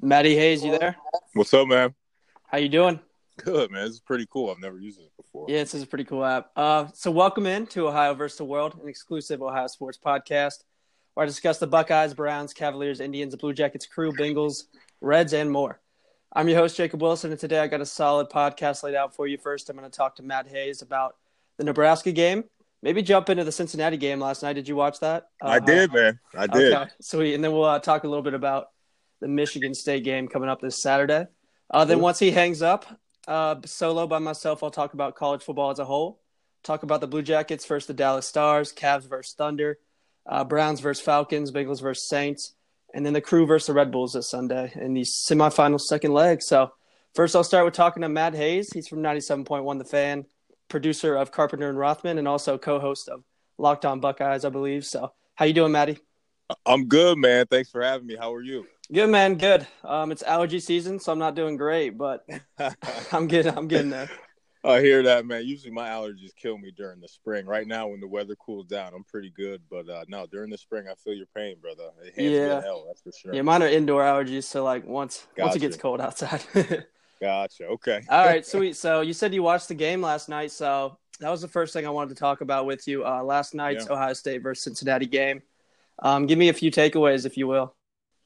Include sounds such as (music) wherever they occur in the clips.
Matty Hayes, you there? What's up, man? How you doing? Good, man. This is pretty cool. I've never used it before. Yeah, this is a pretty cool app. Uh, so welcome in to Ohio versus the World, an exclusive Ohio sports podcast where I discuss the Buckeyes, Browns, Cavaliers, Indians, Blue Jackets, Crew, Bengals, Reds, and more. I'm your host, Jacob Wilson, and today I got a solid podcast laid out for you. First, I'm going to talk to Matt Hayes about the Nebraska game. Maybe jump into the Cincinnati game last night. Did you watch that? Uh, I did, man. I did. Okay, sweet. And then we'll uh, talk a little bit about the Michigan State game coming up this Saturday. Uh, then once he hangs up, uh, solo by myself, I'll talk about college football as a whole. Talk about the Blue Jackets versus the Dallas Stars, Cavs versus Thunder, uh, Browns versus Falcons, Bengals versus Saints, and then the Crew versus the Red Bulls this Sunday in the semifinal second leg. So first, I'll start with talking to Matt Hayes. He's from 97.1 The Fan, producer of Carpenter and Rothman, and also co-host of Locked On Buckeyes, I believe. So how you doing, Matty? I'm good, man. Thanks for having me. How are you? Good man, good. Um, it's allergy season, so I'm not doing great, but (laughs) (laughs) I'm getting I'm getting there. I hear that, man. Usually my allergies kill me during the spring. Right now, when the weather cools down, I'm pretty good. But uh, no, during the spring, I feel your pain, brother. It hands yeah. hell, that's for sure. Yeah, mine are indoor allergies. So like once gotcha. once it gets cold outside. (laughs) gotcha. Okay. All right, sweet. So you said you watched the game last night. So that was the first thing I wanted to talk about with you. Uh, last night's yeah. Ohio State versus Cincinnati game. Um, give me a few takeaways, if you will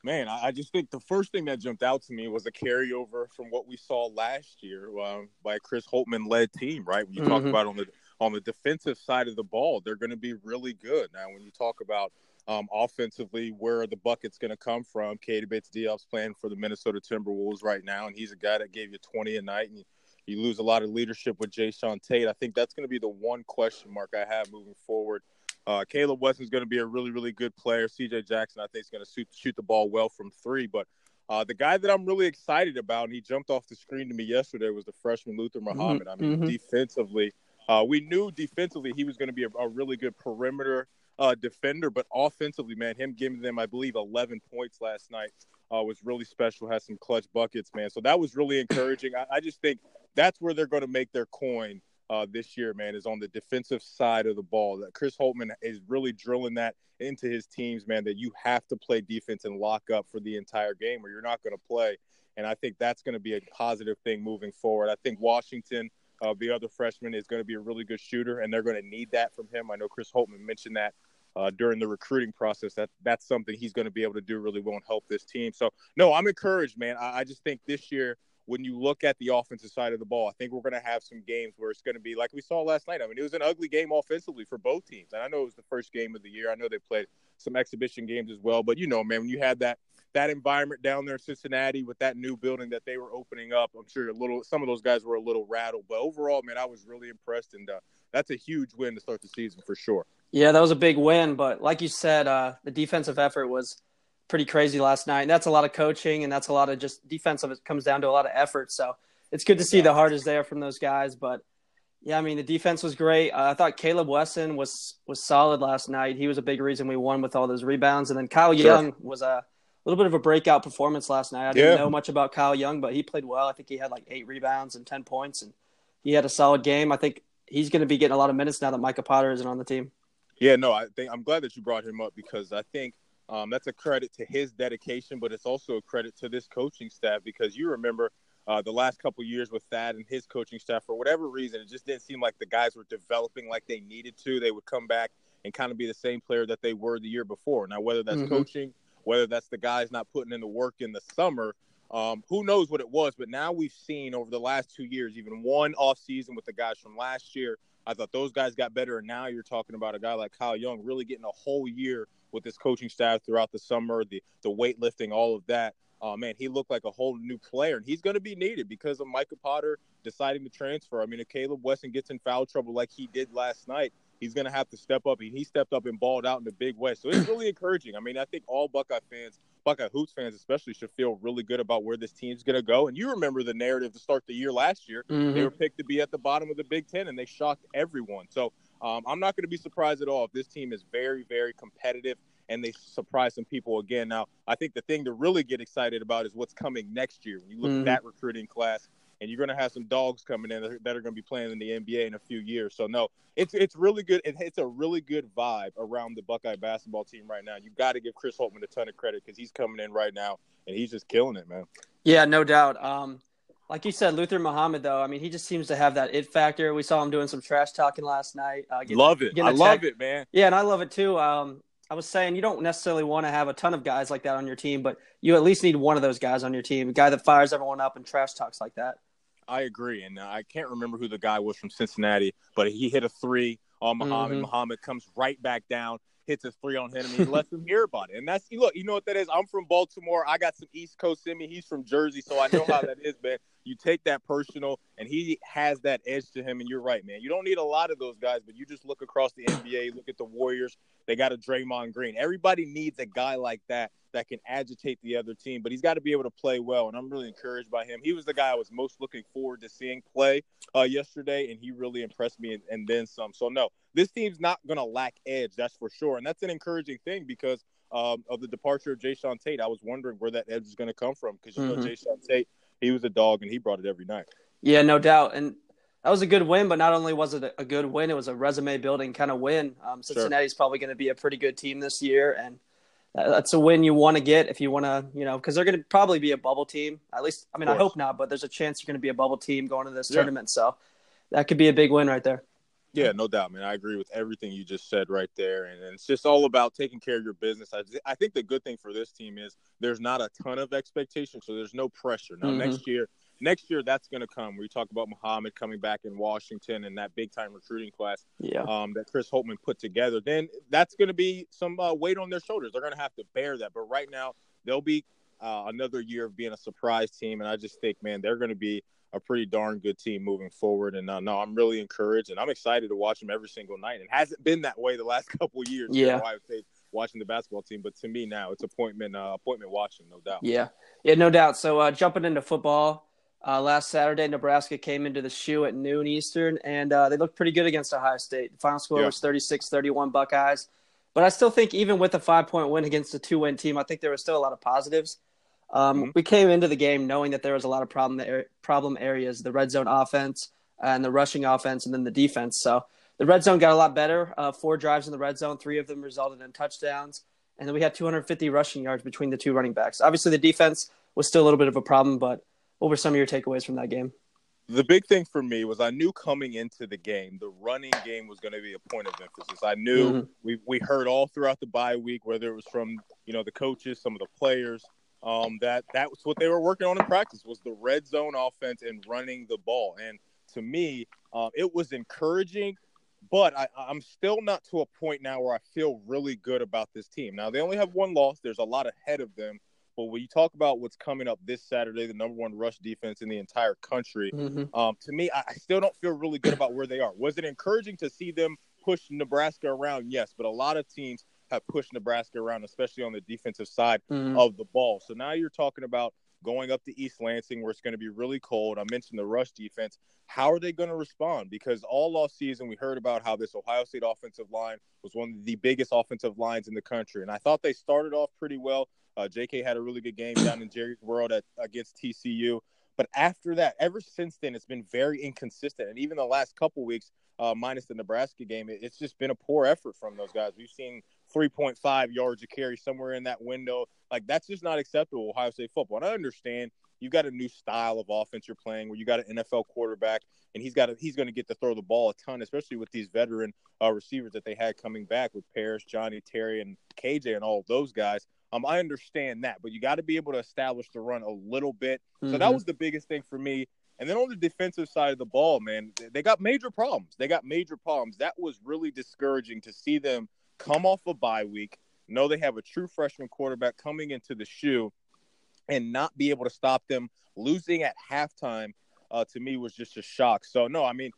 man, I, just think the first thing that jumped out to me was a carryover from what we saw last year um, by a Chris Holtmann led team. Right, when you mm-hmm. talk about on the on the defensive side of the ball, they're going to be really good. Now, when you talk about um, offensively, where the bucket's going to come from, Keita Bates-Diop's playing for the Minnesota Timberwolves right now, and he's a guy that gave you 20 a night, and you, you lose a lot of leadership with Jae'Sean Tate. I think that's going to be the one question mark I have moving forward uh, Caleb is going to be a really, really good player. CJ Jackson, I think, is going to shoot, shoot the ball well from three. But uh, the guy that I'm really excited about, and he jumped off the screen to me yesterday, was the freshman Luther mm-hmm. Muhammad. Mm-hmm. I mean, mm-hmm. defensively, uh, we knew defensively he was going to be a, a, really good perimeter uh, defender, but offensively, man, him giving them, I believe, 11 points last night uh, was really special. Has some clutch buckets, man. So that was really encouraging. I, I just think that's where they're going to make their coin uh, this year, man, is on the defensive side of the ball. That Chris Holtmann is really drilling that into his teams, man. That you have to play defense and lock up for the entire game, or you're not going to play. And I think that's going to be a positive thing moving forward. I think Washington, uh, the other freshman, is going to be a really good shooter, and they're going to need that from him. I know Chris Holtmann mentioned that uh, during the recruiting process. That that's something he's going to be able to do really well and help this team. So no, I'm encouraged, man. I, I just think this year when you look at the offensive side of the ball, I think we're going to have some games where it's going to be like we saw last night. I mean, it was an ugly game offensively for both teams. And I know it was the first game of the year. I know they played some exhibition games as well. But you know, man, when you had that that environment down there in Cincinnati with that new building that they were opening up, I'm sure a little some of those guys were a little rattled. But overall, man, I was really impressed, and uh, that's a huge win to start the season for sure. Yeah, that was a big win. But like you said, uh, the defensive effort was pretty crazy last night. And that's a lot of coaching and that's a lot of just defensive. It comes down to a lot of effort. So it's good to see the heart is there from those guys. But yeah, I mean the defense was great. Uh, I thought Caleb Wesson was was solid last night. He was a big reason we won with all those rebounds. And then Kyle sure. Young was a little bit of a breakout performance last night. I didn't yeah. know much about Kyle Young, but he played well. I think he had like eight rebounds and ten points, and he had a solid game. I think he's going to be getting a lot of minutes now that Micah Potter isn't on the team. Yeah, no, I think I'm glad that you brought him up because I think um, that's a credit to his dedication, but it's also a credit to this coaching staff because you remember uh, the last couple years with Thad and his coaching staff, for whatever reason, it just didn't seem like the guys were developing like they needed to. They would come back and kind of be the same player that they were the year before. Now, whether that's mm-hmm. coaching, whether that's the guys not putting in the work in the summer, um, who knows what it was. But now we've seen over the last two years, even one off season with the guys from last year. I thought those guys got better, and now you're talking about a guy like Kyle Young really getting a whole year with his coaching staff throughout the summer, the the weightlifting, all of that. Uh, man, he looked like a whole new player, and he's going to be needed because of Micah Potter deciding to transfer. I mean, if Caleb Wesson gets in foul trouble like he did last night, he's going to have to step up. And he stepped up and balled out in the Big West, so it's really encouraging. I mean, I think all Buckeye fans, Buckeye Hoops fans especially, should feel really good about where this team's going to go. And you remember the narrative to start the year last year; mm-hmm. they were picked to be at the bottom of the Big Ten, and they shocked everyone. So um, I'm not going to be surprised at all if this team is very, very competitive and they surprise some people again. Now, I think the thing to really get excited about is what's coming next year. When you look mm-hmm. at that recruiting class, and you're going to have some dogs coming in that are, going to be playing in the NBA in a few years. So no, it's it's really good. It, it's a really good vibe around the Buckeye basketball team right now. You got to give Chris Holtmann a ton of credit because he's coming in right now and he's just killing it, man. Yeah, no doubt. Um, like you said, Luther Muhammad, though, I mean, he just seems to have that it factor. We saw him doing some trash talking last night. Uh, getting, love it. I love it, man. Yeah, and I love it too. Um, I was saying you don't necessarily want to have a ton of guys like that on your team, but you at least need one of those guys on your team, a guy that fires everyone up and trash talks like that. I agree, and I can't remember who the guy was from Cincinnati, but he hit a three on Muhammad. Mm-hmm. Muhammad comes right back down, hits a three on him, and he lets him hear about it. And that's look, you know what that is. I'm from Baltimore. I got some East Coast in me. He's from Jersey, so I know how that is, man. You take that personal, and he has that edge to him. And you're right, man. You don't need a lot of those guys, but you just look across the NBA, look at the Warriors. They got a Draymond Green. Everybody needs a guy like that that can agitate the other team, but he's got to be able to play well. And I'm really encouraged by him. He was the guy I was most looking forward to seeing play uh, yesterday, and he really impressed me and, and then some. So, no, this team's not going to lack edge, that's for sure. And that's an encouraging thing because um, of the departure of Jae'Sean Tate. I was wondering where that edge is going to come from because, you mm-hmm. know, Jae'Sean Tate, he was a dog and he brought it every night. Yeah, no doubt. And that was a good win, but not only was it a good win, it was a resume building kind of win. Um, Cincinnati's sure. probably going to be a pretty good team this year, and that's a win you want to get if you want to, you know, because they're going to probably be a bubble team. At least, I mean, I hope not, but there's a chance you're going to be a bubble team going to this yeah. tournament. So that could be a big win right there. Yeah, no doubt, man. I agree with everything you just said right there, and, and it's just all about taking care of your business. I, I think the good thing for this team is there's not a ton of expectation, so there's no pressure. Now, mm-hmm. next year, next year that's going to come. We talk about Muhammad coming back in Washington and that big time recruiting class yeah. um, that Chris Holtmann put together. Then that's going to be some uh, weight on their shoulders. They're going to have to bear that. But right now, they'll be uh, another year of being a surprise team, and I just think, man, they're going to be a pretty darn good team moving forward. And uh, no, I'm really encouraged, and I'm excited to watch them every single night. It hasn't been that way the last (laughs) couple years. Yeah, I would say watching the basketball team, but to me now it's appointment uh, appointment watching, no doubt. Yeah, yeah, no doubt. So uh, jumping into football. Uh, last Saturday, Nebraska came into the shoe at noon Eastern, and uh, they looked pretty good against Ohio State. The final score yeah. was 36 31 Buckeyes. But I still think, even with a five point win against a two win team, I think there was still a lot of positives. Um, mm-hmm. We came into the game knowing that there was a lot of problem, problem areas the red zone offense and the rushing offense, and then the defense. So the red zone got a lot better. Uh, four drives in the red zone, three of them resulted in touchdowns. And then we had 250 rushing yards between the two running backs. Obviously, the defense was still a little bit of a problem, but what were some of your takeaways from that game? The big thing for me was I knew coming into the game, the running game was going to be a point of emphasis. I knew mm-hmm. we we heard all throughout the bye week, whether it was from you know the coaches, some of the players, um, that that was what they were working on in practice was the red zone offense and running the ball. And to me, um, it was encouraging, but I, I'm still not to a point now where I feel really good about this team. Now they only have one loss. There's a lot ahead of them but when you talk about what's coming up this Saturday, the number one rush defense in the entire country, mm-hmm. um, to me, I, I still don't feel really good about where they are. Was it encouraging to see them push Nebraska around? Yes, but a lot of teams have pushed Nebraska around, especially on the defensive side mm-hmm. of the ball. So now you're talking about going up to East Lansing where it's going to be really cold. I mentioned the rush defense. How are they going to respond? Because all off season we heard about how this Ohio State offensive line was one of the biggest offensive lines in the country, and I thought they started off pretty well. Uh, J.K. had a really good game down in Jerry's World at, against TCU. But after that, ever since then, it's been very inconsistent. And even the last couple weeks, uh, minus the Nebraska game, it, it's just been a poor effort from those guys. We've seen 3.5 yards a carry somewhere in that window. Like, that's just not acceptable, Ohio State football. And I understand you got a new style of offense you're playing where you got an NFL quarterback and he's got a, he's going to get to throw the ball a ton, especially with these veteran uh, receivers that they had coming back with Parris, Johnnie, Terry, and KJ, and all of those guys. Um, I understand that, but you got to be able to establish the run a little bit. Mm-hmm. So that mm-hmm. was the biggest thing for me. And then on the defensive side of the ball, man, they got major problems. They got major problems. That was really discouraging to see them come off a bye week, know they have a true freshman quarterback coming into the shoe, and not be able to stop them. Losing at halftime uh, to me was just a shock. So no, I mean,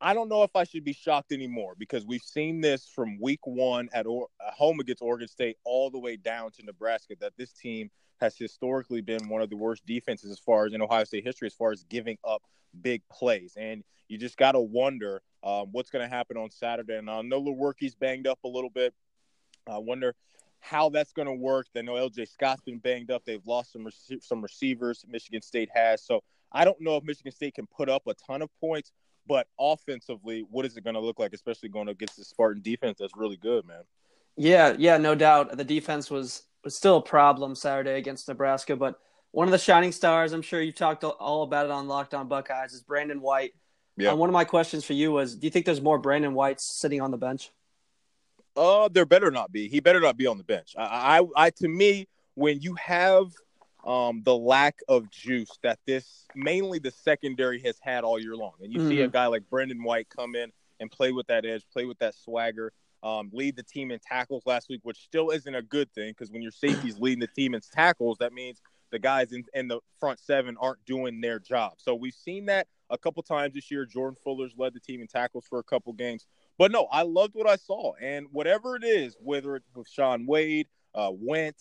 I don't know if I should be shocked anymore because we've seen this from week one at, or- home against Oregon State all the way down to Nebraska that this team has historically been one of the worst defenses as far as in Ohio State history, as far as giving up big plays. And you just got to wonder um, what's going to happen on Saturday. And I know Lewerke's banged up a little bit. I wonder how that's going to work. I know LJ Scott's been banged up. They've lost some rec- some receivers. Michigan State has. So I don't know if Michigan State can put up a ton of points, but offensively, what is it going to look like, especially going against the Spartan defense that's really good, man? Yeah, yeah, no doubt. The defense was was still a problem Saturday against Nebraska, but one of the shining stars, I'm sure you've talked all about it on Locked On Buckeyes, is Brandon White. Yeah. Uh, one of my questions for you was, do you think there's more Brandon Whites sitting on the bench? Uh, there better not be. He better not be on the bench. I, I, I to me, when you have um, the lack of juice that this mainly the secondary has had all year long, and you mm-hmm. see a mm-hmm. guy like Brandon White come in and play with that edge, play with that swagger, um, lead the team in tackles last week, which still isn't a good thing because when your safety's leading the team in tackles, that means the guys in, in the front seven aren't doing their job. So we've seen that a couple times this year. Jordan Fuller's led the team in tackles for a couple games. But no, I loved what I saw. And whatever it is, whether it's with Shaun Wade, uh, Went,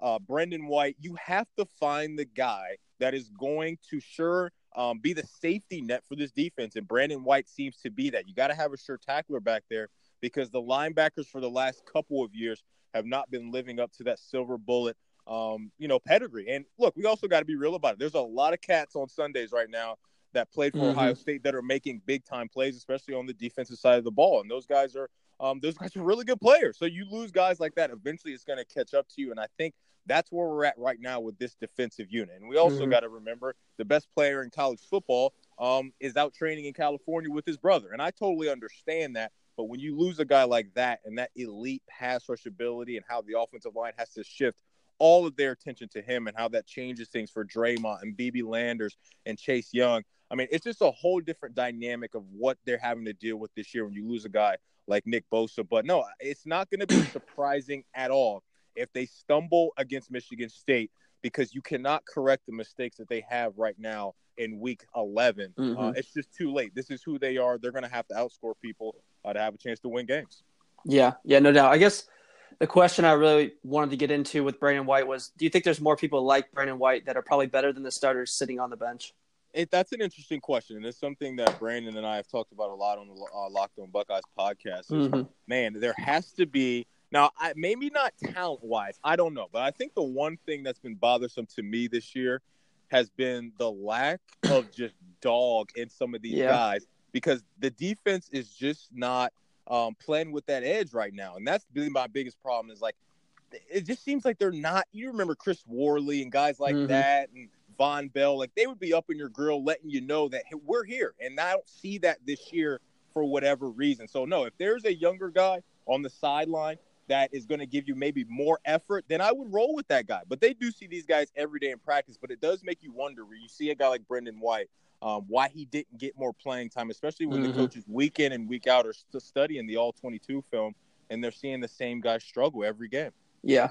uh, Brendon White, you have to find the guy that is going to sure um, be the safety net for this defense. And Brandon White seems to be that. You got to have a sure tackler back there because the linebackers for the last couple of years have not been living up to that silver bullet, um, you know, pedigree. And look, we also got to be real about it. There's a lot of cats on Sundays right now that played for mm-hmm. Ohio State that are making big time plays, especially on the defensive side of the ball. And those guys are um, those guys are really good players. So you lose guys like that, eventually it's going to catch up to you. And I think that's where we're at right now with this defensive unit. And we also mm-hmm. got to remember the best player in college football um, is out training in California with his brother. And I totally understand that. But when you lose a guy like that and that elite pass rush ability and how the offensive line has to shift all of their attention to him and how that changes things for Dre'Mont and BB Landers and Chase Young, I mean, it's just a whole different dynamic of what they're having to deal with this year when you lose a guy like Nick Bosa. But no, it's not going to be (clears throat) surprising at all if they stumble against Michigan State because you cannot correct the mistakes that they have right now in week 11. Uh, mm-hmm. Uh, it's just too late. This is who they are. They're going to have to outscore people uh, to have a chance to win games. Yeah, yeah, no doubt. I guess the question I really wanted to get into with Brandon White was do you think there's more people like Brandon White that are probably better than the starters sitting on the bench? It, that's an interesting question, and it's something that Brandon and I have talked about a lot on the uh, Locked On Buckeyes podcast. Is, mm-hmm. Man, there has to be now, I, maybe not talent wise, I don't know, but I think the one thing that's been bothersome to me this year has been the lack of just dog in some of these yeah. guys because the defense is just not um, playing with that edge right now, and that's really my biggest problem. Is like it just seems like they're not. You remember Chris Worley and guys like mm-hmm. that, and Vonn Bell, like they would be up in your grill letting you know that hey, we're here. And I don't see that this year for whatever reason. So no, if there's a younger guy on the sideline that is going to give you maybe more effort, then I would roll with that guy. But they do see these guys every day in practice. But it does make you wonder where you see a guy like Brendon White, um, why he didn't get more playing time, especially when mm-hmm. the coaches week in and week out are studying the All 22 film and they're seeing the same guys struggle every game. Yeah,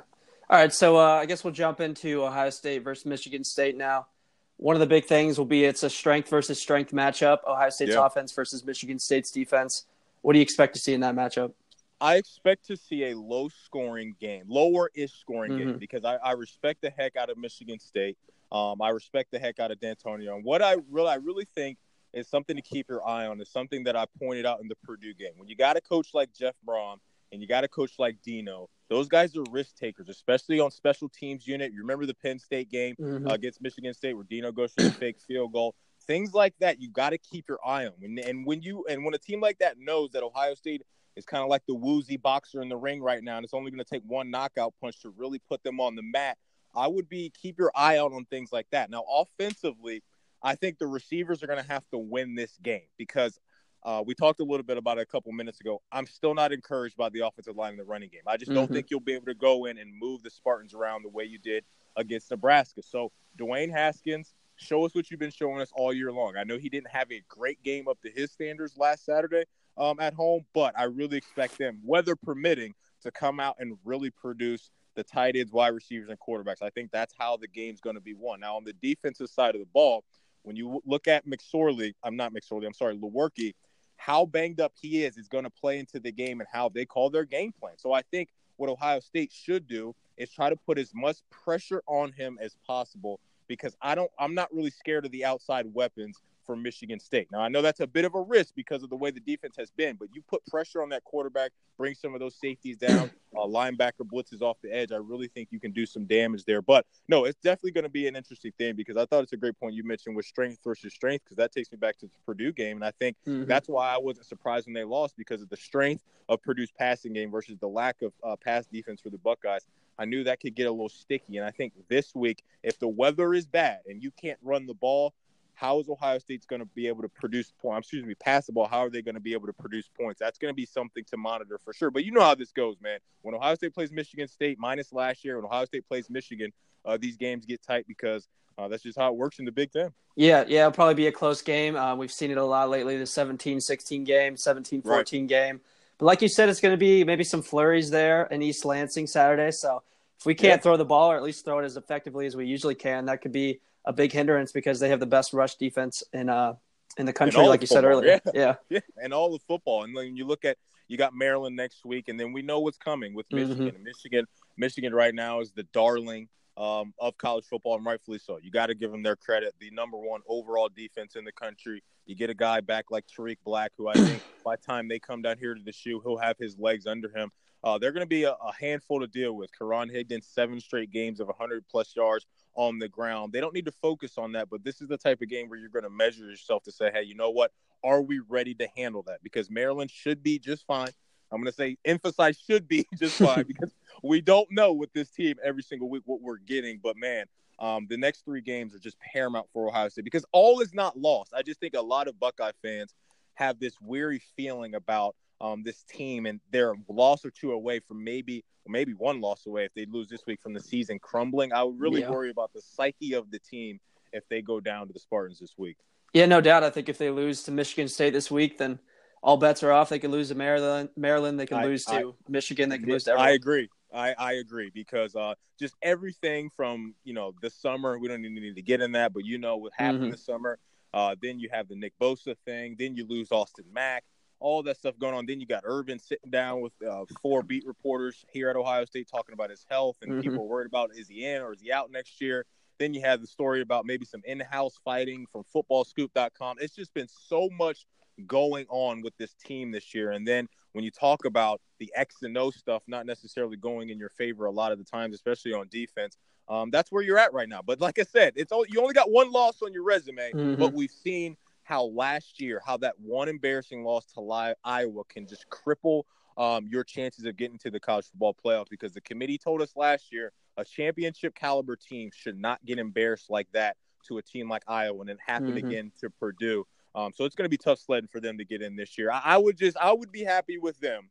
all right, so uh, I guess we'll jump into Ohio State versus Michigan State now. One of the big things will be it's a strength versus strength matchup. Ohio State's yep. offense versus Michigan State's defense. What do you expect to see in that matchup? I expect to see a low scoring game, lower ish scoring mm-hmm. game, because I, I, respect the heck out of Michigan State. Um, I respect the heck out of Dantonio. And what I really, I really think is something to keep your eye on is something that I pointed out in the Purdue game. When you got a coach like Jeff Brohm and you got a coach like Dino, those guys are risk takers, especially on special teams unit. You remember the Penn State game mm-hmm. uh, against Michigan State where Dino goes for the (coughs) fake field goal. Things like that, you got to keep your eye on. And, and when you and when a team like that knows that Ohio State is kind of like the woozy boxer in the ring right now, and it's only going to take one knockout punch to really put them on the mat. I would be keep your eye out on things like that. Now, offensively, I think the receivers are going to have to win this game because uh, we talked a little bit about it a couple minutes ago. I'm still not encouraged by the offensive line in the running game. I just don't mm-hmm. think you'll be able to go in and move the Spartans around the way you did against Nebraska. So, Dwayne Haskins, show us what you've been showing us all year long. I know he didn't have a great game up to his standards last Saturday um, at home, but I really expect them, weather permitting, to come out and really produce the tight ends, wide receivers, and quarterbacks. I think that's how the game's going to be won. Now, on the defensive side of the ball, when you look at McSorley, I'm not McSorley, I'm sorry, Lewerke – how banged up he is is going to play into the game and how they call their game plan. So I think what Ohio State should do is try to put as much pressure on him as possible because I don't I'm not really scared of the outside weapons for Michigan State. Now, I know that's a bit of a risk because of the way the defense has been, but you put pressure on that quarterback, bring some of those safeties down, (clears throat) uh, linebacker blitzes off the edge. I really think you can do some damage there. But no, it's definitely going to be an interesting thing because I thought it's a great point you mentioned with strength versus strength because that takes me back to the Purdue game. And I think mm-hmm. that's why I wasn't surprised when they lost because of the strength of Purdue's passing game versus the lack of uh, pass defense for the Buckeyes. I knew that could get a little sticky. And I think this week, if the weather is bad and you can't run the ball, how is Ohio State's going to be able to produce points? Excuse me, pass the ball. How are they going to be able to produce points? That's going to be something to monitor for sure. But you know how this goes, man. When Ohio State plays Michigan State, minus last year, when Ohio State plays Michigan, uh, these games get tight because uh, that's just how it works in the Big Ten. Yeah, yeah, it'll probably be a close game. Uh, we've seen it a lot lately the 17 16 game, 17 14 right. game. But like you said, it's going to be maybe some flurries there in East Lansing Saturday. So if we can't yeah. throw the ball or at least throw it as effectively as we usually can, that could be a big hindrance because they have the best rush defense in uh in the country, like you football, said earlier. Yeah. yeah, (laughs) yeah, and all the football. And when you look at you got Maryland next week, and then we know what's coming with mm-hmm. Michigan. Mm-hmm. Michigan, Michigan right now is the darling um, of college football, and rightfully so. You got to give them their credit. The number one overall defense in the country. You get a guy back like Tarik Black, who I think (clears throat) by the time they come down here to the shoe, he'll have his legs under him. Uh, they're going to be a, a, handful to deal with. Karan Higdon, seven straight games of 100 plus yards on the ground. They don't need to focus on that, but this is the type of game where you're going to measure yourself to say, hey, you know what? Are we ready to handle that? Because Maryland should be just fine. I'm going to say emphasize should be (laughs) just fine (laughs) because we don't know with this team every single week what we're getting. But man, um, the next three games are just paramount for Ohio State because all is not lost. I just think a lot of Buckeye fans have this weary feeling about um, this team, and they're a loss or two away from maybe maybe one loss away if they lose this week from the season crumbling. I would really yeah. worry about the psyche of the team if they go down to the Spartans this week. Yeah, no doubt. I think if they lose to Michigan State this week, then all bets are off. They can lose to Maryland. Maryland, they can I, lose to I, Michigan. They can lose to. Everyone. I agree. I, I agree because uh, just everything from you know the summer. We don't even need to get in that, but you know what happened mm-hmm. this summer. Uh, then you have the Nick Bosa thing. Then you lose Austin Mack all that stuff going on. Then you got Urban sitting down with uh, four beat reporters here at Ohio State talking about his health, and mm-hmm. people are worried about is he in or is he out next year. Then you have the story about maybe some in-house fighting from FootballScoop.com. It's just been so much going on with this team this year. And then when you talk about the X and O stuff, not necessarily going in your favor a lot of the times, especially on defense. Um, that's where you're at right now. But like I said, it's all, you only got one loss on your resume, mm-hmm. but we've seen how last year, how that one embarrassing loss to Iowa can just cripple um, your chances of getting to the college football playoff because the committee told us last year a championship caliber team should not get embarrassed like that to a team like Iowa and it happened mm-hmm. again to Purdue. Um, so it's going to be tough sledding for them to get in this year. I, I would just, I would be happy with them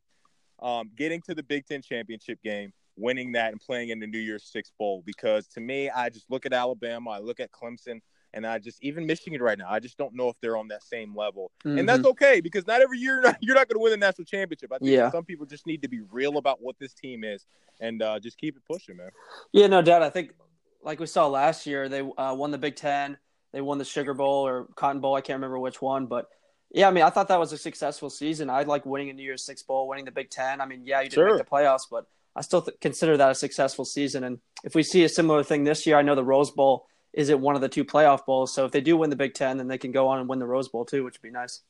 um, getting to the Big Ten championship game, winning that, and playing in the New Year's Six Bowl. Because to me, I just look at Alabama, I look at Clemson, and I just even Michigan right now, I just don't know if they're on that same level, mm-hmm. and that's mm-hmm. okay because not every year (laughs) you're not, going to win the national championship. I think yeah. some people just need to be real about what this team is and uh, just keep it pushing, man. Yeah, no doubt. I think like we saw last year, they uh, won the Big Ten, they won the Sugar Bowl or Cotton Bowl. I can't remember which one, but yeah, I mean, I thought that was a successful season. I like winning a New Year's Six Bowl, winning the Big Ten. I mean, yeah, you didn't sure. make the playoffs, but I still th- consider that a successful season. And if we see a similar thing this year, I know the Rose Bowl is it one of the two playoff bowls. So if they do win the Big Ten, then they can go on and win the Rose Bowl too, which would be nice.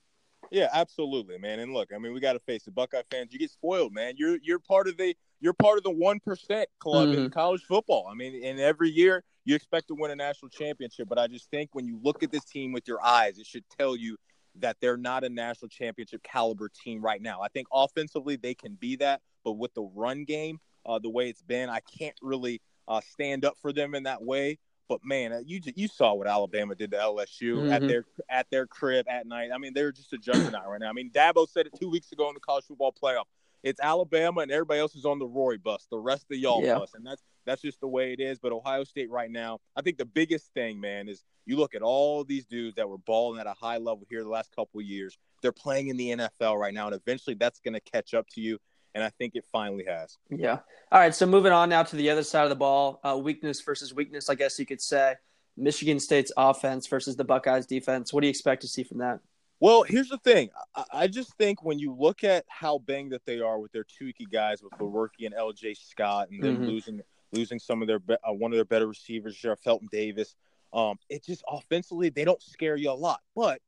Yeah, absolutely, man. And look, I mean, we got to face it. Buckeye fans, you get spoiled, man. You're you're part of the you're part of the one percent club mm-hmm. in college football. I mean, and every year you expect to win a national championship, but I just think when you look at this team with your eyes, it should tell you that they're not a national championship caliber team right now. I think offensively they can be that, but with the run game, uh, the way it's been, I can't really uh, stand up for them in that way. But man, uh, you you saw what Alabama did to LSU mm-hmm. at their at their crib at night. I mean, they're just a juggernaut right now. I mean, Dabo said it two weeks ago in the college football playoff. It's Alabama and everybody else is on the Roy bus. The rest of y'all yeah. bus, and that's that's just the way it is. But Ohio State right now, I think the biggest thing, man, is you look at all these dudes that were balling at a high level here the last couple of years. They're playing in the NFL right now, and eventually that's going to catch up to you and I think it finally has. Yeah. All right. So moving on now to the other side of the ball, uh, weakness versus weakness, I guess you could say. Michigan State's offense versus the Buckeyes defense. What do you expect to see from that? Well, here's the thing. I, I just think when you look at how banged that they are with their two key guys, with Lewerke and L.J. Scott, and then mm-hmm. losing losing some of their uh, one of their better receivers, Felton Davis. Um, it just offensively they don't scare you a lot, but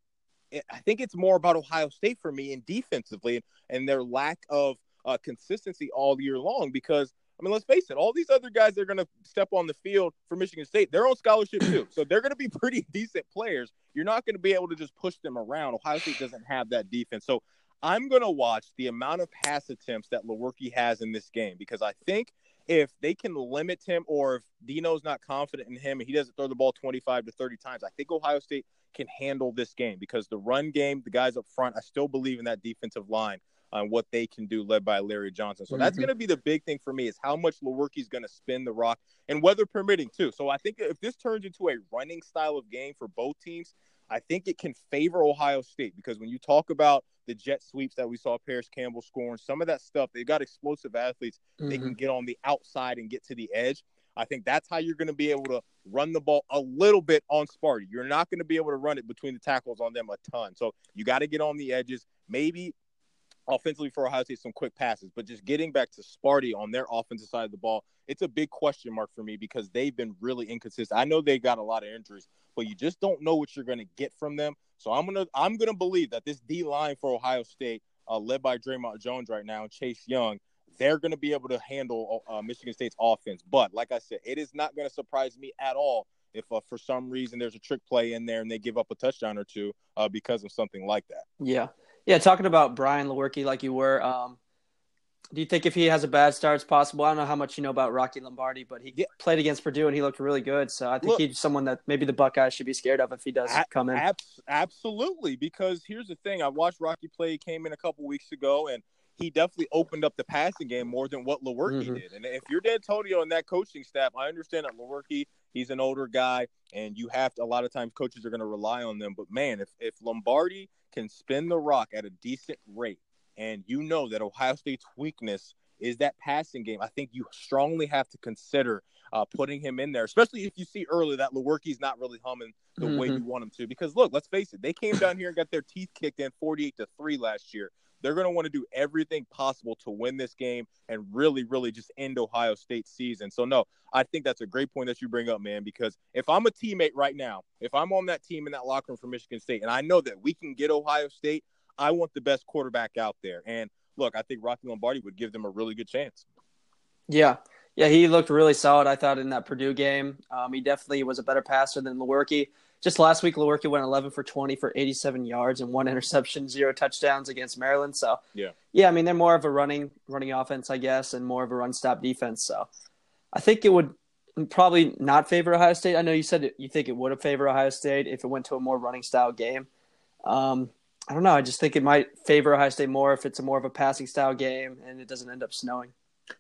it, I think it's more about Ohio State for me and defensively and their lack of uh, consistency all year long. Because I mean, let's face it, all these other guys that are going to step on the field for Michigan State, they're on scholarship too, so they're going to be (laughs) pretty decent players. You're not going to be able to just push them around. Ohio State doesn't have that defense, so I'm going to watch the amount of pass attempts that Lewerke has in this game because I think if they can limit him or if Dino's not confident in him and he doesn't throw the ball 25 to 30 times, I think Ohio State can handle this game because the run game, the guys up front, I still believe in that defensive line on what they can do led by Larry Johnson. So mm-hmm. that's going to be the big thing for me is how much Lewerke's going to spin the rock and weather permitting too. So I think if this turns into a running style of game for both teams, I think it can favor Ohio State because when you talk about the jet sweeps that we saw Parris Campbell scoring, some of that stuff, they got explosive athletes. Mm-hmm. They can mm-hmm. get on the outside and get to the edge. I think that's how you're going to be able to run the ball a little bit on Sparty. You're not going to be able to run it between the tackles on them a ton. So you got to get on the edges. Maybe offensively for Ohio State some quick passes, but just getting back to Sparty on their offensive side of the ball, it's a big question mark for me because they've been really inconsistent. I know they got a lot of injuries, but you just don't know what you're going to get from them. So I'm gonna I'm gonna believe that this D line for Ohio State, uh, led by Dre'Mont Jones right now and Chase Young, they're going to be able to handle uh, Michigan State's offense. But like I said, it is not going to surprise me at all if uh, for some reason there's a trick play in there and they give up a touchdown or two uh, because of something like that. Yeah. Yeah, talking about Brian Lewerke like you were, um, do you think if he has a bad start, it's possible? I don't know how much you know about Rocky Lombardi, but he yeah. played against Purdue and he looked really good. So I think Look, he's someone that maybe the Buckeyes should be scared of if he does come in. Ab- absolutely, because here's the thing: I watched Rocky play. He came in a couple weeks ago, and he definitely opened up the passing game more than what Lewerke mm-hmm. did. And if you're Dantonio and that coaching staff, I understand that Lewerke, he's an older guy, and you have to. A lot of times, coaches are going to rely on them. But man, if if Lombardi can spin the rock at a decent rate, and you know that Ohio State's weakness is that passing game, I think you strongly have to consider uh, putting him in there, especially if you see early that Lewerke's not really humming the mm-hmm. way you want him to. Because look, let's face it, they came down here and got their teeth kicked in 48 to 3 last year. They're going to want to do everything possible to win this game and really, really just end Ohio State's season. So, no, I think that's a great point that you bring up, man, because if I'm a teammate right now, if I'm on that team in that locker room for Michigan State, and I know that we can get Ohio State, I want the best quarterback out there. And look, I think Rocky Lombardi would give them a really good chance. Yeah. Yeah, he looked really solid, I thought, in that Purdue game. Um, he definitely was a better passer than Lewerke just last week, Lewerke went 11 for 20 for 87 yards and one interception, zero touchdowns against Maryland. So yeah, yeah, I mean they're more of a running running offense, I guess, and more of a run stop defense. So I think it would probably not favor Ohio State. I know you said you think it would have favored Ohio State if it went to a more running style game. Um, I don't know. I just think it might favor Ohio State more if it's a more of a passing style game and it doesn't end up snowing.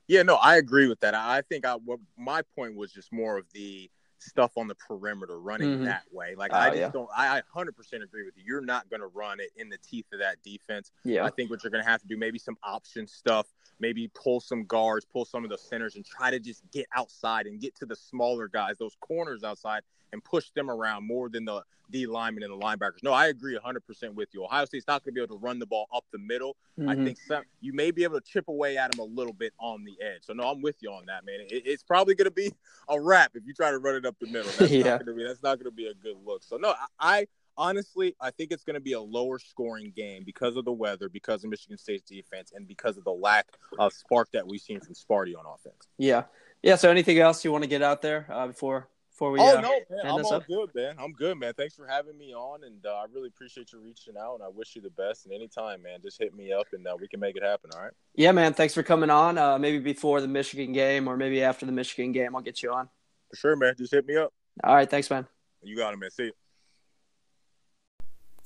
Yeah, no, I agree with that. I think I, what my point was just more of the stuff on the perimeter running mm-hmm. that way. Like I just yeah. don't. I, 100% agree with you. You're not going to run it in the teeth of that defense. Yeah. I think what you're going to have to do maybe some option stuff. Maybe pull some guards, pull some of the centers, and try to just get outside and get to the smaller guys, those corners outside, and push them around more than the D linemen and the linebackers. No, I agree 100% with you. Ohio State's not going to be able to run the ball up the middle. Mm-hmm. I think some, you may be able to chip away at them a little bit on the edge. So, no, I'm with you on that, man. It, it's probably going to be a wrap if you try to run it up the middle. (laughs) That's yeah. not going to be that's not going to be a good look. So, no, I, I honestly, I think it's going to be a lower scoring game because of the weather, because of Michigan State's defense, and because of the lack of spark that we've seen from Sparty on offense. Yeah. Yeah. So, anything else you want to get out there uh, before before we? Oh uh, no, man, I'm all up? good, man. I'm good, man. Thanks for having me on, and uh, I really appreciate you reaching out. And I wish you the best. And anytime, man, just hit me up, and uh, we can make it happen. All right. Yeah, man. Thanks for coming on. Uh, maybe before the Michigan game, or maybe after the Michigan game, I'll get you on. For sure, man. Just hit me up. All right. Thanks, man. You got it, man. See you.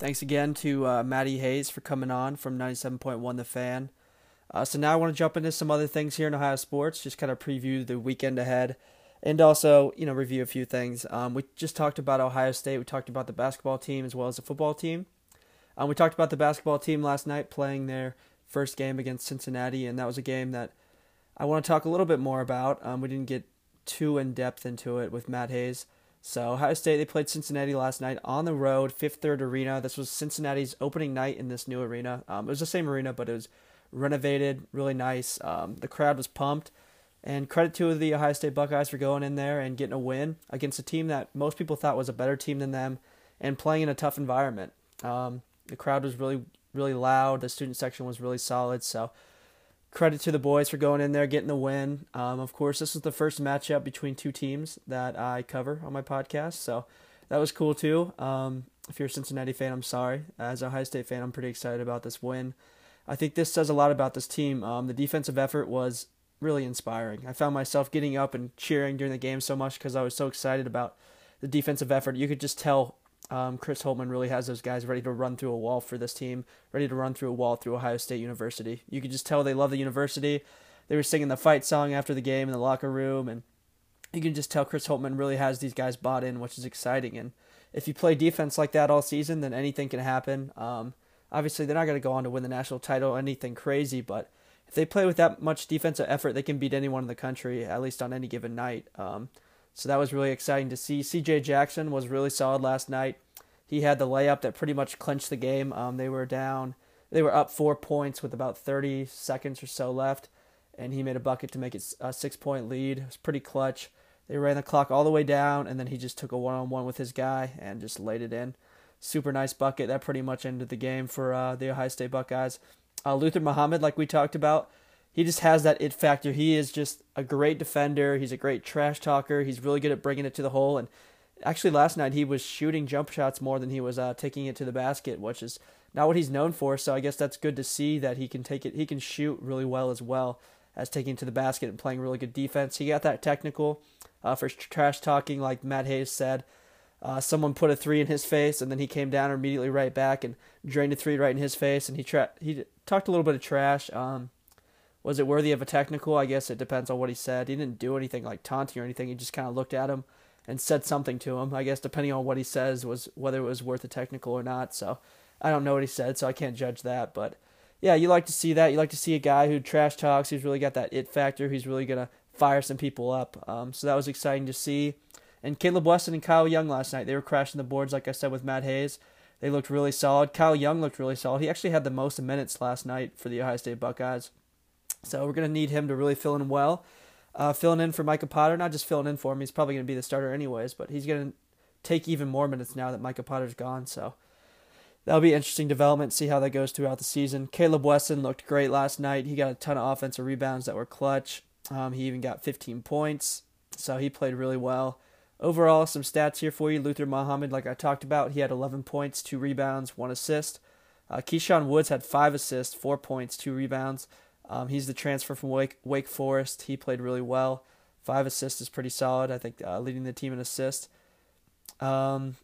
Thanks again to uh, Matty Hayes for coming on from 97.1 The Fan. Uh, so now I want to jump into some other things here in Ohio sports, just kind of preview the weekend ahead and also you know review a few things. Um, we just talked about Ohio State. We talked about the basketball team as well as the football team. Um, we talked about the basketball team last night playing their first game against Cincinnati, and that was a game that I want to talk a little bit more about. Um, we didn't get too in depth into it with Matt Hayes. So Ohio State they played Cincinnati last night on the road, Fifth Third Arena. This was Cincinnati's opening night in this new arena. Um, it was the same arena, but it was renovated, really nice. Um, the crowd was pumped And credit to the Ohio State Buckeyes for going in there and getting a win against a team that most people thought was a better team than them and playing in a tough environment. Um, the crowd was really, really loud. The student section was really solid. So credit to the boys for going in there, getting the win. Um, of course, this was the first matchup between two teams that I cover on my podcast. So that was cool too. Um, if you're a Cincinnati fan, I'm sorry. As a Ohio State fan, I'm pretty excited about this win. I think this says a lot about this team. Um, the defensive effort was really inspiring. I found myself getting up and cheering during the game so much because I was so excited about the defensive effort. You could just tell um, Chris Holtmann really has those guys ready to run through a wall for this team, ready to run through a wall through Ohio State University. You could just tell they love the university. They were singing the fight song after the game in the locker room, and you can just tell Chris Holtmann really has these guys bought in, which is exciting. And if you play defense like that all season, then anything can happen. Um, obviously, they're not going to go on to win the national title, anything crazy, but if they play with that much defensive effort, they can beat anyone in the country, at least on any given night. Um, so that was really exciting to see. C.J. Jackson was really solid last night. He had the layup that pretty much clinched the game. Um, they were down, they were up four points with about 30 seconds or so left, and he made a bucket to make it a six point lead. It was pretty clutch. They ran the clock all the way down, and then he just took a one on one with his guy and just laid it in. Super nice bucket. That pretty much ended the game for uh, the Ohio State Buckeyes. Uh, Luther Muhammad, like we talked about, he just has that it factor. He is just a great defender. He's a great trash talker. He's really good at bringing it to the hole. And actually, last night he was shooting jump shots more than he was uh, taking it to the basket, which is not what he's known for. So I guess that's good to see that he can take it. He can shoot really well as well as taking to the basket and playing really good defense. He got that technical uh, for trash talking, like Matt Hayes said. Uh, someone put a three in his face, and then he came down immediately right back and drained a three right in his face. And he tra- he talked a little bit of trash. Um, was it worthy of a technical? I guess it depends on what he said. He didn't do anything like taunting or anything. He just kind of looked at him and said something to him. I guess depending on what he says was whether it was worth a technical or not. So I don't know what he said, so I can't judge that. But yeah, you like to see that. You like to see a guy who trash talks. He's really got that it factor. He's really gonna fire some people up. Um, so that was exciting to see. And Caleb Wesson and Kyle Young last night, they were crashing the boards, like I said, with Matt Hayes. They looked really solid. Kyle Young looked really solid. He actually had the most minutes last night for the Ohio State Buckeyes. So we're going to need him to really fill in well. Uh, filling in for Micah Potter, not just filling in for him, he's probably going to be the starter anyways, but he's going to take even more minutes now that Micah Potter's gone. So that'll be interesting development. See how that goes throughout the season. Caleb Wesson looked great last night. He got a ton of offensive rebounds that were clutch. Um, he even got 15 points, so he played really well. Overall, some stats here for you. Luther Muhammad, like I talked about, he had 11 points, two rebounds, one assist. Uh, Keyshawn Woods had five assists, four points, two rebounds. Um, he's the transfer from Wake, Wake Forest. He played really well. Five assists is pretty solid. I think uh, leading the team in assists. Um,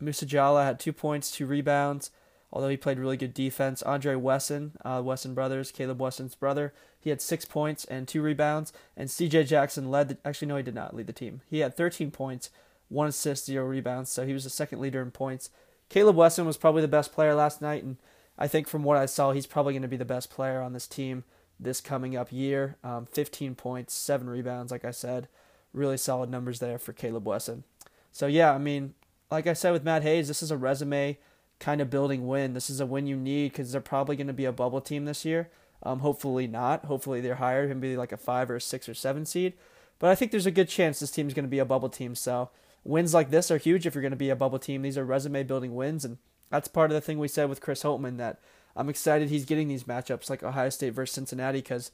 Musa Jallow had two points, two rebounds although he played really good defense. Andre Wesson, uh, Wesson brothers, Caleb Wesson's brother, he had six points and two rebounds. And C.J. Jackson led. The, actually, no, he did not lead the team. He had 13 points, one assist, zero rebounds. So he was the second leader in points. Caleb Wesson was probably the best player last night, and I think from what I saw, he's probably going to be the best player on this team this coming up year. Um, 15 points, seven rebounds, like I said, really solid numbers there for Caleb Wesson. So yeah, I mean, like I said with Matt Hayes, this is a resume kind of building win. This is a win you need because they're probably going to be a bubble team this year. Um, hopefully not. Hopefully they're higher, and be like a five or a six or seven seed. But I think there's a good chance this team's going to be a bubble team. So wins like this are huge if you're going to be a bubble team. These are resume building wins, and that's part of the thing we said with Chris Holtmann that I'm excited he's getting these matchups like Ohio State versus Cincinnati because.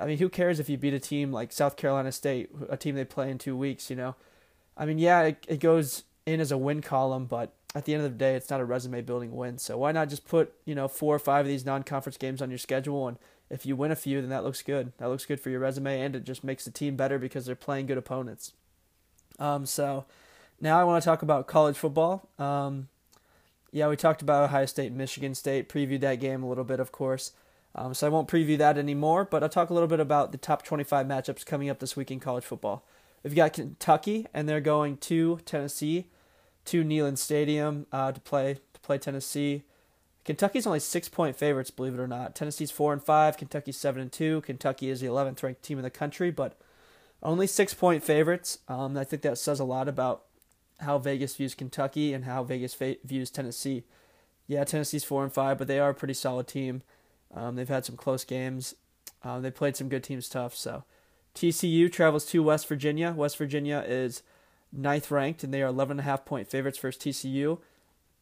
I mean, who cares if you beat a team like South Carolina State, a team they play in two weeks, you know? I mean, yeah, it, it goes in as a win column, but at the end of the day, it's not a resume building win. So why not just put, you know, four or five of these non conference games on your schedule and if you win a few, then that looks good. That looks good for your resume and it just makes the team better because they're playing good opponents. Um, so now I want to talk about college football. Um, yeah, we talked about Ohio State and Michigan State, previewed that game a little bit, of course. Um, so I won't preview that anymore, but I'll talk a little bit about the top 25 matchups coming up this week in college football. We've got Kentucky, and they're going to Tennessee to Neyland Stadium uh, to play to play Tennessee. Kentucky's only six point favorites, believe it or not. Tennessee's four and five. Kentucky's seven and two. Kentucky is the eleventh ranked team in the country, but only six point favorites. Um, I think that says a lot about how Vegas views Kentucky and how Vegas fa- views Tennessee. Yeah, Tennessee's four and five, but they are a pretty solid team. Um, they've had some close games. Um, they played some good teams tough, so TCU travels to West Virginia. West Virginia is ninth ranked, and they are 11 and a half point favorites versus TCU.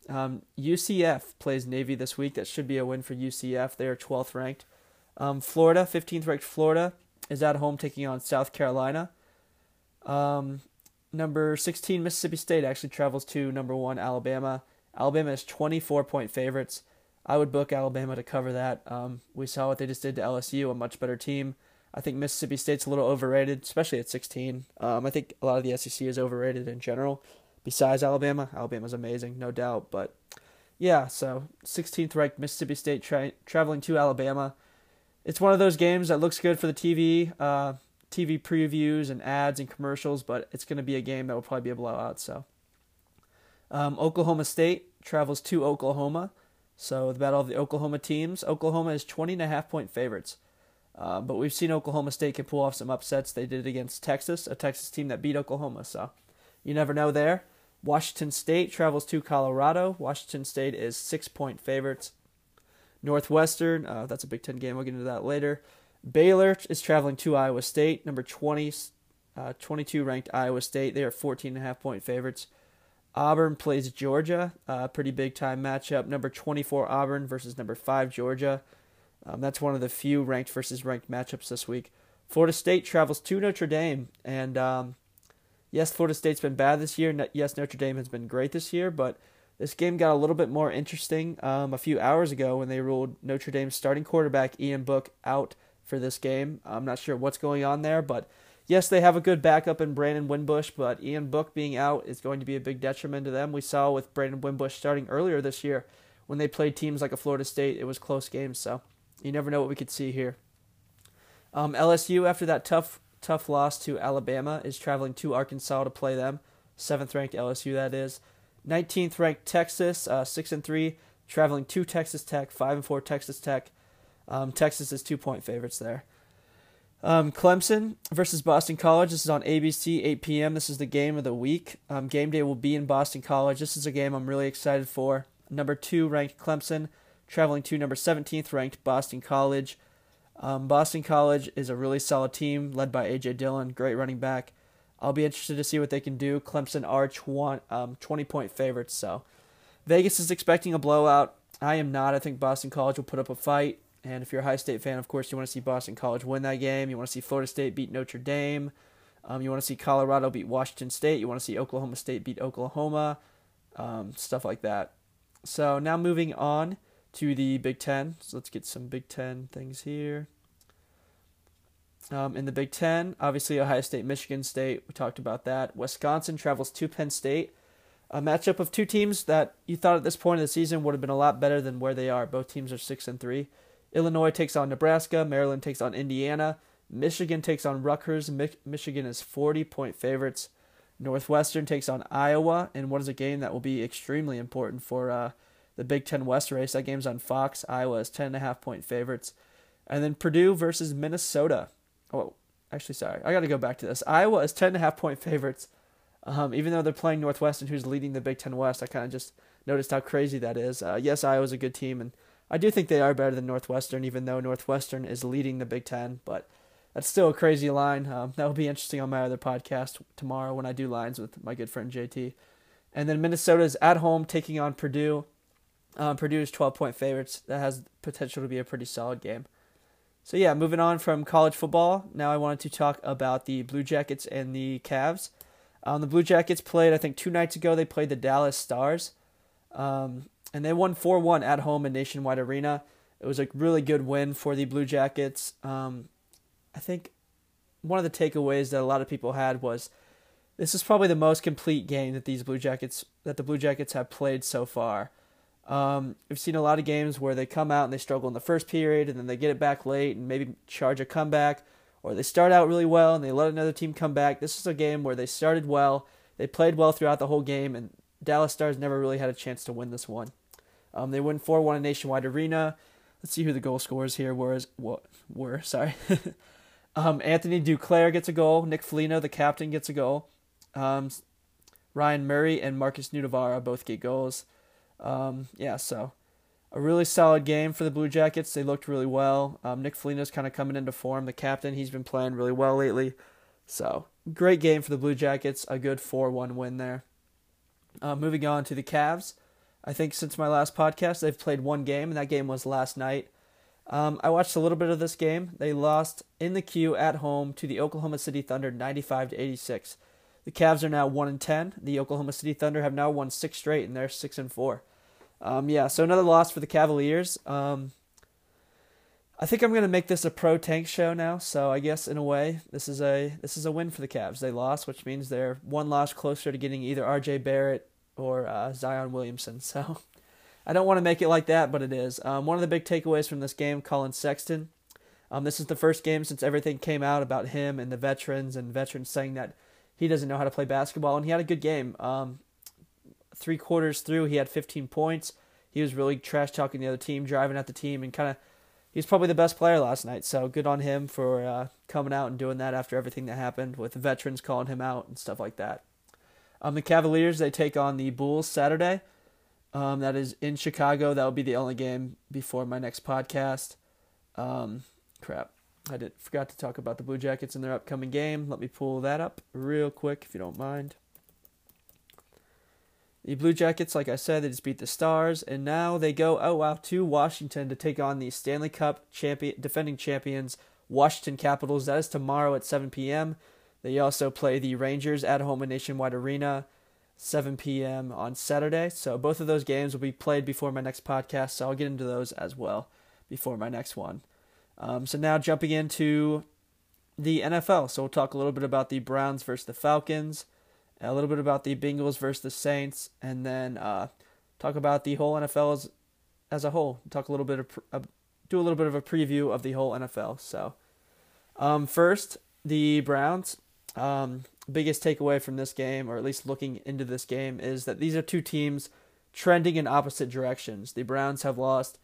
Um, UCF plays Navy this week. That should be a win for UCF. They are 12th ranked. Um, Florida, 15th ranked Florida, is at home taking on South Carolina. Um, number 16 Mississippi State actually travels to number one Alabama. Alabama is 24 point favorites. I would book Alabama to cover that. Um, we saw what they just did to LSU, a much better team. I think Mississippi State's a little overrated, especially at 16. Um, I think a lot of the SEC is overrated in general. Besides Alabama, Alabama's amazing, no doubt. But yeah, so 16th ranked Mississippi State tra- traveling to Alabama. It's one of those games that looks good for the TV, uh, TV previews and ads and commercials, but it's going to be a game that will probably be a blowout. So um, Oklahoma State travels to Oklahoma. So the battle of the Oklahoma teams. Oklahoma is 20 and a half point favorites. Uh, but we've seen Oklahoma State can pull off some upsets. They did it against Texas, a Texas team that beat Oklahoma. So you never know there. Washington State travels to Colorado. Washington State is six point favorites. Northwestern, uh, that's a Big Ten game. We'll get into that later. Baylor is traveling to Iowa State, number 20, uh, 22 ranked Iowa State. They are 14 and a half point favorites. Auburn plays Georgia, uh, pretty big time matchup. Number 24 Auburn versus number 5 Georgia. Um, that's one of the few ranked versus ranked matchups this week. Florida State travels to Notre Dame, and um, yes, Florida State's been bad this year. Yes, Notre Dame has been great this year, but this game got a little bit more interesting um, a few hours ago when they ruled Notre Dame's starting quarterback Ian Book out for this game. I'm not sure what's going on there, but yes, they have a good backup in Brandon Wimbush, but Ian Book being out is going to be a big detriment to them. We saw with Brandon Wimbush starting earlier this year when they played teams like a Florida State, it was close games. So you never know what we could see here. Um, LSU, after that tough tough loss to Alabama, is traveling to Arkansas to play them. Seventh ranked LSU, that is. 19th ranked Texas, uh, six and three, traveling to Texas Tech. Five and four Texas Tech. Um, Texas is two point favorites there. Um, Clemson versus Boston College. This is on ABC, 8 p.m. This is the game of the week. Um, game day will be in Boston College. This is a game I'm really excited for. Number two ranked Clemson traveling to number 17th ranked Boston College. Um, Boston College is a really solid team led by A.J. Dillon, great running back. I'll be interested to see what they can do. Clemson are um, 20 point favorites, so Vegas is expecting a blowout. I am not. I think Boston College will put up a fight. And if you're a Ohio State fan, of course, you want to see Boston College win that game. You want to see Florida State beat Notre Dame. Um, you want to see Colorado beat Washington State. You want to see Oklahoma State beat Oklahoma. Um, stuff like that. So now moving on to the Big Ten. So let's get some Big Ten things here. Um, in the Big Ten, obviously Ohio State, Michigan State. We talked about that. Wisconsin travels to Penn State. A matchup of two teams that you thought at this point of the season would have been a lot better than where they are. Both teams are six and three. Illinois takes on Nebraska. Maryland takes on Indiana. Michigan takes on Rutgers. Mi- Michigan is 40 point favorites. Northwestern takes on Iowa in what is a game that will be extremely important for uh, the Big Ten West race. That game's on Fox. Iowa is 10.5 point favorites. And then Purdue versus Minnesota. Oh, actually, sorry. I got to go back to this. Iowa is 10.5 point favorites. Um, even though they're playing Northwestern, who's leading the Big Ten West, I kind of just noticed how crazy that is. Uh, yes, Iowa's a good team, and I do think they are better than Northwestern, even though Northwestern is leading the Big Ten. But that's still a crazy line. Um, that will be interesting on my other podcast tomorrow when I do lines with my good friend JT. And then Minnesota is at home taking on Purdue. Um, Purdue is 12 point favorites. That has potential to be a pretty solid game. So, yeah, moving on from college football, now I wanted to talk about the Blue Jackets and the Cavs. Um, the Blue Jackets played, I think, two nights ago, they played the Dallas Stars. Um, and they won 4 1 at home in Nationwide Arena. It was a really good win for the Blue Jackets. Um, I think one of the takeaways that a lot of people had was this is probably the most complete game that these Blue Jackets that the Blue Jackets have played so far. Um, we've seen a lot of games where they come out and they struggle in the first period and then they get it back late and maybe charge a comeback, or they start out really well and they let another team come back. This is a game where they started well, they played well throughout the whole game, and Dallas Stars never really had a chance to win this one. Um, they win 4 1 in Nationwide Arena. Let's see who the goal scorers here were. What were (laughs) sorry. um, Anthony Duclair gets a goal. Nick Foligno, the captain, gets a goal. Um, Ryan Murray and Markus Nutivaara both get goals. Um, yeah, so a really solid game for the Blue Jackets. They looked really well. Um, Nick Foligno's kind of coming into form. The captain, he's been playing really well lately. So, great game for the Blue Jackets. A good 4 1 win there. Uh, moving on to the Cavs. I think since my last podcast, they've played one game, and that game was last night. Um, I watched a little bit of this game. They lost in the Q at home to the Oklahoma City Thunder 95 to 86. The Cavs are now 1 and 10. The Oklahoma City Thunder have now won 6 straight and they're 6 and 4. Um, yeah, so another loss for the Cavaliers. Um, I think I'm to make this a pro tank show now. So I guess in a way, this is a this is a win for the Cavs. They lost, which means they're one loss closer to getting either R.J. Barrett or uh, Zion Williamson. (laughs) So I don't want to make it like that, but it is. Um, one of the big takeaways from this game, Collin Sexton. Um, this is the first game since everything came out about him and the veterans and veterans saying that he doesn't know how to play basketball, and he had a good game. Um, three quarters through, he had 15 points. He was really trash talking the other team, driving at the team, and kind of he's probably the best player last night. So good on him for uh, coming out and doing that after everything that happened with the veterans calling him out and stuff like that. Um, the Cavaliers they take on the Bulls Saturday. Um, that is in Chicago. That will be the only game before my next podcast. Um, crap, I did forgot to talk about the Blue Jackets and their upcoming game. Let me pull that up real quick if you don't mind. The Blue Jackets, like I said, they just beat the Stars, and now they go oh wow to Washington to take on the Stanley Cup champion, defending champions, Washington Capitals. That is tomorrow at 7 p.m. They also play the Rangers at home in Nationwide Arena, 7 p.m. on Saturday. So both of those games will be played before my next podcast. So I'll get into those as well before my next one. Um, so now jumping into the NFL. So we'll talk a little bit about the Browns versus the Falcons a little bit about the Bengals versus the Saints, and then uh, talk about the whole NFL as, as a whole. Talk a little bit of uh, do a little bit of a preview of the whole NFL. So, um, first, the Browns. Um, biggest takeaway from this game, or at least looking into this game, is that these are two teams trending in opposite directions. The Browns have lost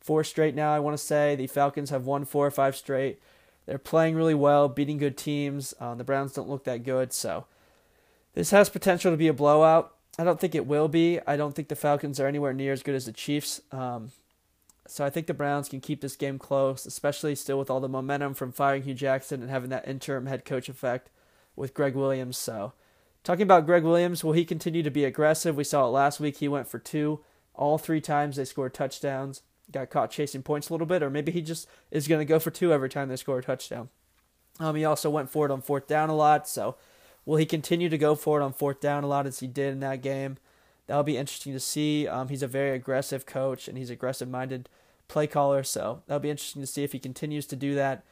four straight now. I want to say the Falcons have won four or five straight. They're playing really well, beating good teams. Uh, the Browns don't look that good, so this has potential to be a blowout. I don't think it will be. I don't think the Falcons are anywhere near as good as the Chiefs. Um, so I think the Browns can keep this game close, especially still with all the momentum from firing Hue Jackson and having that interim head coach effect with Gregg Williams. So, talking about Gregg Williams, will he continue to be aggressive? We saw it last week. He went for two. All three times they scored touchdowns. Got caught chasing points a little bit, or maybe he just is going to go for two every time they score a touchdown. Um, he also went for it on fourth down a lot. So, Will he continue to go for it on fourth down a lot as he did in that game? That'll be interesting to see. Um, he's a very aggressive coach and he's aggressive minded play caller, so that'll be interesting to see if he continues to do that,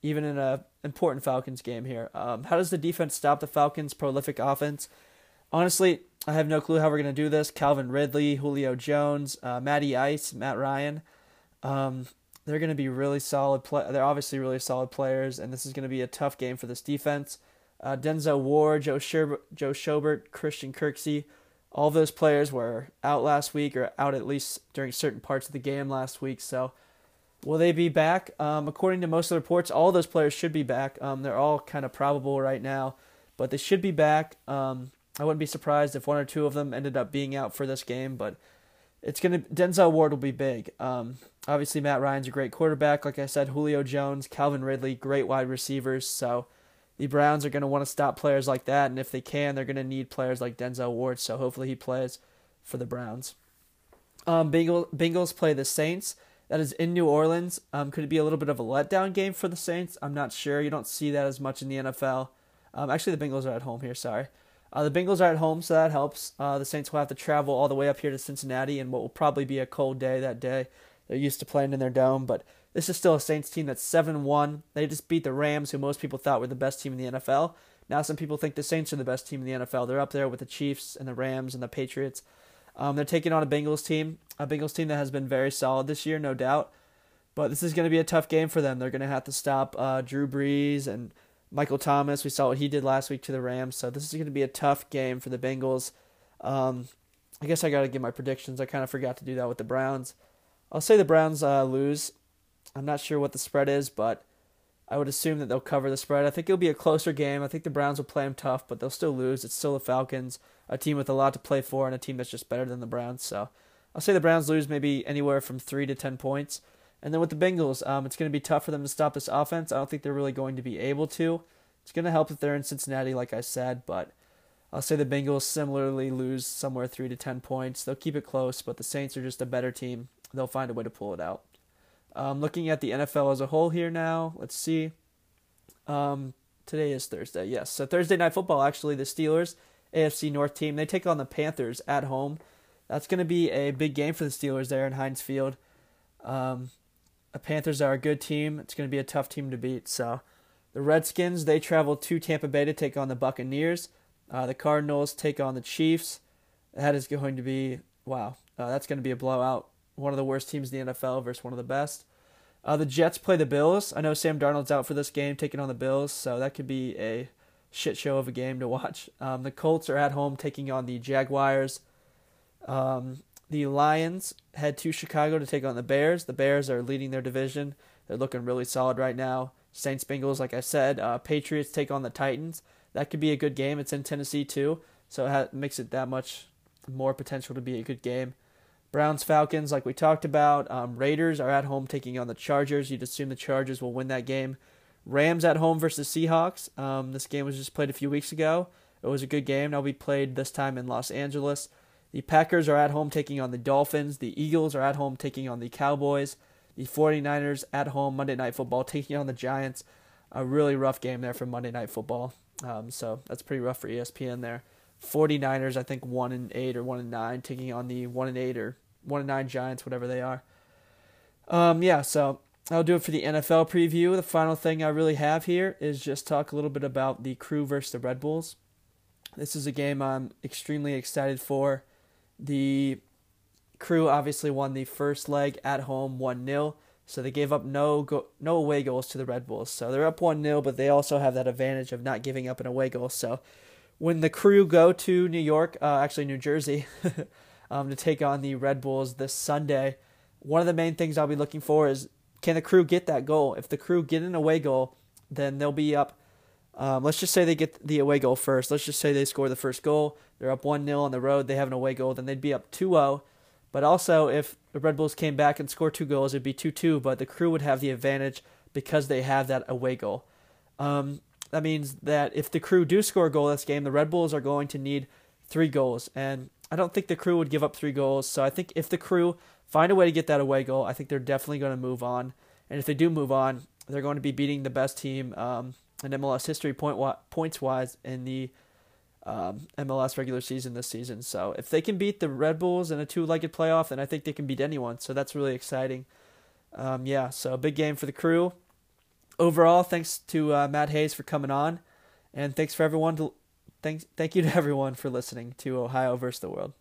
even in a important Falcons game here. Um, how does the defense stop the Falcons' prolific offense? Honestly, I have no clue how we're going to do this. Calvin Ridley, Julio Jones, uh, Matty Ice, Matt Ryan. Um, they're going to be really solid. Play- they're obviously really solid players, and this is going to be a tough game for this defense uh, Denzel Ward, Joe Sherbert, Joe Schobert, Christian Kirksey. All those players were out last week or out at least during certain parts of the game last week. So, will they be back? Um, according to most of the reports, all those players should be back. Um, they're all kind of probable right now, but they should be back. Um, I wouldn't be surprised if one or two of them ended up being out for this game, but it's gonna Denzel Ward will be big. Um, obviously, Matt Ryan's a great quarterback. Like I said, Julio Jones, Calvin Ridley, great wide receivers. So the Browns are going to want to stop players like that, and if they can, they're going to need players like Denzel Ward. So hopefully he plays for the Browns. Um, Bengals, Bengals play the Saints. That is in New Orleans. Um, could it be a little bit of a letdown game for the Saints? I'm not sure. You don't see that as much in the NFL. Um, actually, the Bengals are at home here. Sorry. Uh, the Bengals are at home, so that helps. Uh, the Saints will have to travel all the way up here to Cincinnati, and what will probably be a cold day that day. They're used to playing in their dome, but this is still a Saints team that's 7 1. They just beat the Rams, who most people thought were the best team in the NFL. Now some people think the Saints are the best team in the NFL. They're up there with the Chiefs and the Rams and the Patriots. Um, they're taking on a Bengals team, a Bengals team that has been very solid this year, no doubt. But this is going to be a tough game for them. They're going to have to stop uh, Drew Brees and Michael Thomas. We saw what he did last week to the Rams. So this is going to be a tough game for the Bengals. Um, I guess I got to give my predictions. I kind of forgot to do that with the Browns. I'll say the Browns uh, lose. I'm not sure what the spread is, but I would assume that they'll cover the spread. I think it'll be a closer game. I think the Browns will play them tough, but they'll still lose. It's still the Falcons, a team with a lot to play for, and a team that's just better than the Browns. So I'll say the Browns lose maybe anywhere from three to ten points. And then with the Bengals, um, it's going to be tough for them to stop this offense. I don't think they're really going to be able to. It's going to help if they're in Cincinnati, like I said, but I'll say the Bengals similarly lose somewhere three to ten points. They'll keep it close, but the Saints are just a better team. They'll find a way to pull it out. Um, looking at the NFL as a whole here now, let's see. Um, today is Thursday, yes. So Thursday night football, actually, the Steelers, AFC North team, they take on the Panthers at home. That's going to be a big game for the Steelers there in Heinz Field. Um, the Panthers are a good team. It's going to be a tough team to beat. So the Redskins, they travel to Tampa Bay to take on the Buccaneers. Uh, the Cardinals take on the Chiefs. That is going to be, wow, uh, that's going to be a blowout one of the worst teams in the NFL versus one of the best. Uh, the Jets play the Bills. I know Sam Darnold's out for this game, taking on the Bills, so that could be a shit show of a game to watch. Um, the Colts are at home taking on the Jaguars. Um, the Lions head to Chicago to take on the Bears. The Bears are leading their division. They're looking really solid right now. Saints Bengals, like I said. Uh, Patriots take on the Titans. That could be a good game. It's in Tennessee too, so it makes it that much more potential to be a good game. Browns Falcons, like we talked about. Um, Raiders are at home taking on the Chargers. You'd assume the Chargers will win that game. Rams at home versus Seahawks. Um, this game was just played a few weeks ago. It was a good game. Now be played this time in Los Angeles. The Packers are at home taking on the Dolphins. The Eagles are at home taking on the Cowboys. The 49ers at home Monday Night Football (laughs) taking on the Giants. A really rough game there for Monday Night Football. Um, so that's pretty rough for ESPN there. 49ers, I think one and eight or one and nine, taking on the one and eight or one and nine Giants, whatever they are. Um, yeah, so I'll do it for the NFL preview. The final thing I really have here is just talk a little bit about the Crew versus the Red Bulls. This is a game I'm extremely excited for. The Crew obviously won the first leg at home 1 0. So they gave up no go- no away goals to the Red Bulls. So they're up 1 0, but they also have that advantage of not giving up an away goal. So when the Crew go to New York, uh, actually New Jersey, (laughs) um, to take on the Red Bulls this Sunday. One of the main things I'll be looking for is can the crew get that goal? If the crew get an away goal, then they'll be up. Um, let's just say they get the away goal first. Let's just say they score the first goal. They're up 1 0 on the road. They have an away goal. Then they'd be up 2 0. But also, if the Red Bulls came back and scored two goals, it'd be 2 2. But the crew would have the advantage because they have that away goal. Um, that means that if the crew do score a goal this game, the Red Bulls are going to need three goals. And I don't think the crew would give up three goals. So I think if the crew find a way to get that away goal, I think they're definitely going to move on. And if they do move on, they're going to be beating the best team um, in MLS history point points wise in the um, MLS regular season this season. So if they can beat the Red Bulls in a two-legged playoff, then I think they can beat anyone. So that's really exciting. Um, yeah, so big game for the crew. Overall, thanks to uh, Matt Hayes for coming on, and thanks for everyone to Thanks, thank you to everyone for listening to Ohio versus the World.